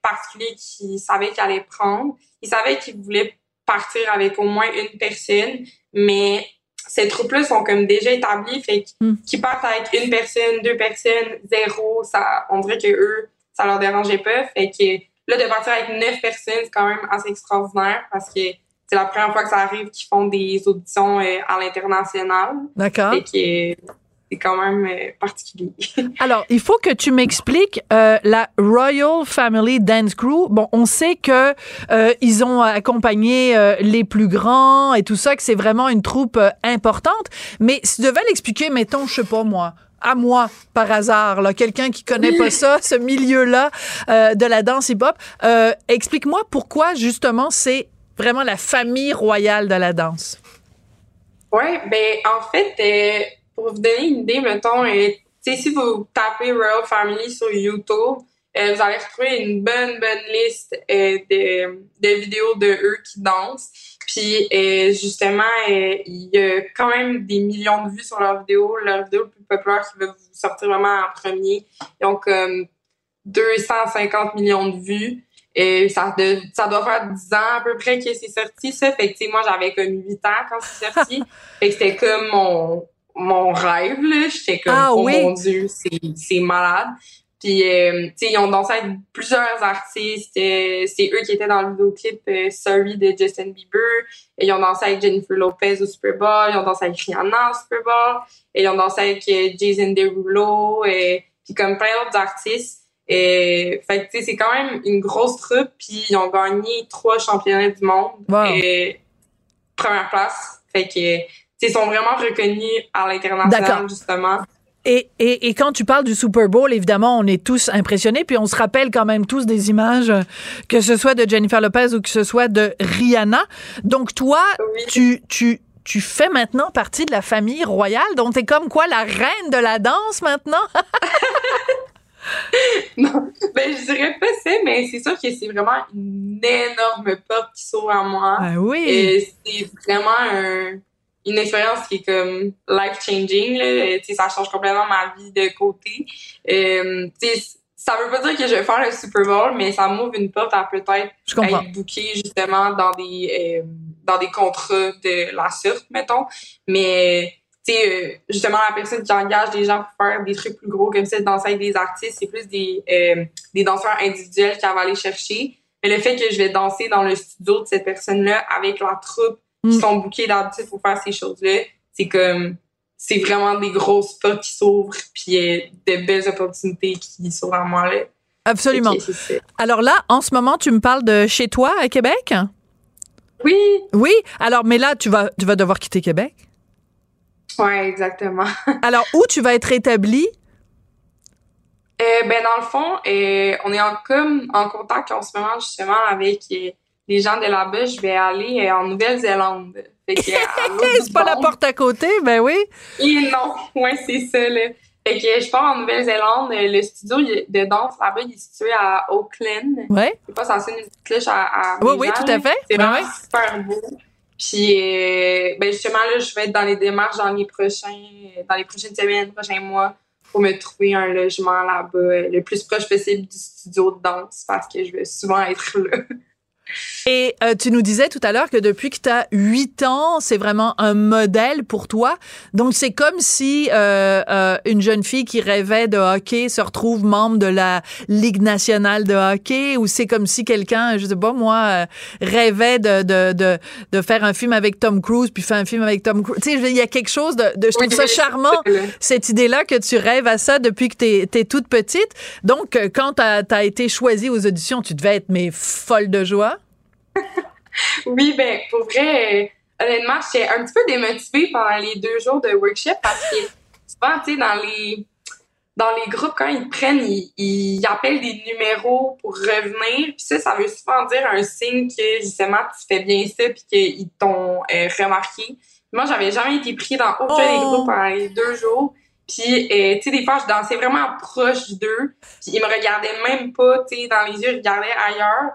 particulier qu'ils savaient qu'ils allaient prendre. Ils savaient qu'ils voulaient partir avec au moins une personne, mais ces troupes-là sont comme déjà établies, fait qu'ils partent avec une personne, deux personnes, zéro, ça, on dirait que eux, ça leur dérangeait pas. Fait que là, de partir avec neuf personnes, c'est quand même assez extraordinaire parce que c'est la première fois que ça arrive qu'ils font des auditions euh, à l'international. D'accord. Fait que c'est quand même euh, particulier. Alors, il faut que tu m'expliques euh, la Royal Family Dance Crew. Bon, on sait que euh, ils ont accompagné euh, les plus grands et tout ça, que c'est vraiment une troupe euh, importante. Mais si tu devais l'expliquer, mettons, je sais pas moi, à moi par hasard, là, quelqu'un qui connaît pas ça, ce milieu-là euh, de la danse hip-hop, euh, explique-moi pourquoi justement c'est vraiment la famille royale de la danse. Ouais, ben en fait, euh, pour vous donner une idée, mettons, euh, tu sais, si vous tapez Royal Family sur YouTube, euh, vous allez retrouver une bonne, bonne liste euh, de, de vidéos de eux qui dansent. Puis euh, justement, il y a quand même des millions de vues sur leurs vidéos. Leur vidéo le plus populaire qui va vous sortir vraiment en premier, ils ont comme 250 millions de vues. Et ça, de- ça doit faire 10 ans à peu près que c'est sorti, ça. Fait que, tu sais, moi, j'avais comme 8 ans quand c'est sorti. fait que c'était comme mon, mon rêve, là. J'étais comme, Ah oh oui? mon Dieu, c'est, c'est malade. Puis, euh, tu sais, ils ont dansé avec plusieurs artistes. Euh, c'est eux qui étaient dans le vidéoclip euh, Sorry de Justin Bieber. Et ils ont dansé avec Jennifer Lopez au Super Bowl. Ils ont dansé avec Rihanna au Super Bowl. Et ils ont dansé avec euh, Jason Derulo. Et puis comme plein d'autres artistes. Et, fait que, tu sais, c'est quand même une grosse troupe. Puis ils ont gagné trois championnats du monde. Wow. Et première place. Fait que, ils sont vraiment reconnus à l'international, justement. Et, et, et quand tu parles du Super Bowl, évidemment, on est tous impressionnés, puis on se rappelle quand même tous des images, euh, que ce soit de Jennifer Lopez ou que ce soit de Rihanna. Donc toi, tu, tu, tu fais maintenant partie de la famille royale, donc t'es comme quoi, la reine de la danse maintenant? non, ben je dirais pas ça, mais c'est sûr que c'est vraiment une énorme porte qui s'ouvre à moi. Ah oui. Et c'est vraiment un- une expérience qui est comme life changing. Là. Tu sais, ça change complètement ma vie de côté. Euh, tu sais, ça veut pas dire que je vais faire le Super Bowl, mais ça m'ouvre une porte à peut-être être booké justement dans des euh, dans des contrats de la sorte, mettons. Mais tu sais, euh, justement, la personne qui engage des gens pour faire des trucs plus gros comme ça, danser avec des artistes, c'est plus des, euh, des danseurs individuels qui va aller chercher. Mais le fait que je vais danser dans le studio de cette personne-là avec la troupe qui sont bookés d'habitude pour faire ces choses-là, c'est comme c'est vraiment des grosses portes qui s'ouvrent puis euh, de belles opportunités qui s'ouvrent à moi là. Absolument. Alors là, en ce moment, tu me parles de chez toi à Québec? Oui. Oui? Alors, mais là, tu vas, tu vas devoir quitter Québec. Ouais, exactement. Alors, où tu vas être établi? Euh, ben dans le fond, euh, on est en comme en contact en ce moment justement avec euh, les gens de là-bas. Je vais aller euh, en Nouvelle-Zélande. Bout c'est pas la porte à côté, ben oui. Et non, ouais, c'est ça, là. Fait que je pars en Nouvelle-Zélande. Euh, Le studio de danse là-bas, il est situé à Auckland. Ouais. C'est pas censé une petite cloche à, à Oui, oui, tout à fait. C'est Ben vraiment super beau. Puis, euh, ben justement, là, je vais être dans les démarches dans les prochains, dans les prochaines semaines, prochains mois, pour me trouver un logement là-bas euh, le plus proche possible du studio de danse parce que je vais souvent être là. Et euh, tu nous disais tout à l'heure que depuis que tu as 8 ans, c'est vraiment un modèle pour toi. Donc, c'est comme si euh, euh, une jeune fille qui rêvait de hockey se retrouve membre de la Ligue nationale de hockey ou c'est comme si quelqu'un, je sais pas moi, euh, rêvait de, de, de, de faire un film avec Tom Cruise puis fait un film avec Tom Cruise. Tu sais, il y a quelque chose de... de je trouve Oui, ça charmant, cette idée-là que tu rêves à ça depuis que tu es, toute petite. Donc, euh, quand tu as, été choisie aux auditions, tu devais être mais folle de joie. Oui, ben pour vrai, euh, honnêtement, j'étais un petit peu démotivée pendant les deux jours de workshop parce que souvent, tu sais, dans les dans les groupes, quand ils prennent, ils, ils appellent des numéros pour revenir. Puis ça, ça veut souvent dire un signe que justement tu fais bien ça puis qu'ils t'ont euh, remarqué. Moi, j'avais jamais été pris dans aucun des Oh! groupes pendant les deux jours. Puis, euh, tu sais, des fois, je dansais vraiment proche d'eux. Puis, ils me regardaient même pas, tu sais, dans les yeux, ils regardaient ailleurs.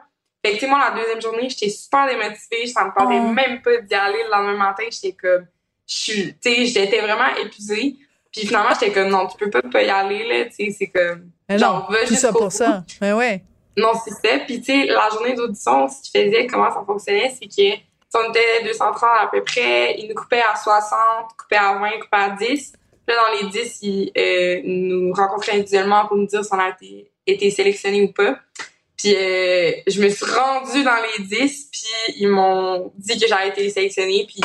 Fait que, tu moi, la deuxième journée, j'étais super démotivée. Ça me Oh. même pas d'y aller le lendemain matin. J'étais comme, tu sais, j'étais vraiment épuisée. Puis finalement, j'étais comme, non, tu peux pas, pas y aller, là, tu sais, c'est comme, Mais genre, non, va tout ça pour bout. ça. Mais ouais. Non, c'est ça. Puis, tu sais, la journée d'audition, ce qui faisait, comment ça fonctionnait, c'est que, on était 230 à peu près, ils nous coupaient à 60, coupaient à 20, coupaient à 10. Puis là, dans les 10, ils euh, nous rencontraient individuellement pour nous dire si on a été, été sélectionné ou pas. Puis, euh, je me suis rendue dans les 10, puis ils m'ont dit que j'avais été sélectionnée, puis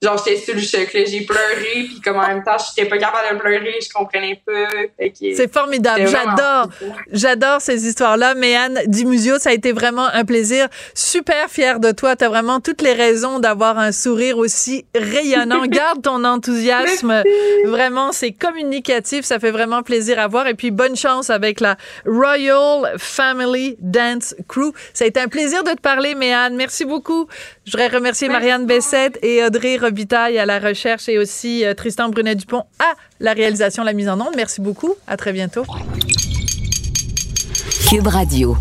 genre, j'étais sur le choc, là. J'ai pleuré, puis comme en même temps, j'étais pas capable de pleurer, je comprenais pas. C'est formidable. J'adore. J'adore ces histoires-là. Mais Anne Dimusio, ça a été vraiment un plaisir. Super fière de toi. Tu as vraiment toutes les raisons d'avoir un sourire aussi rayonnant. Garde ton enthousiasme. Vraiment, c'est communicatif. Ça fait vraiment plaisir à voir. Et puis, bonne chance avec la Royal Family Dance Crew. Ça a été un plaisir de te parler, Méane. Merci beaucoup. Je voudrais remercier Marianne Bessette et Audrey Robitaille à la recherche et aussi euh, Tristan Brunet-Dupont à la réalisation, la mise en onde. Merci beaucoup. À très bientôt. Cube Radio.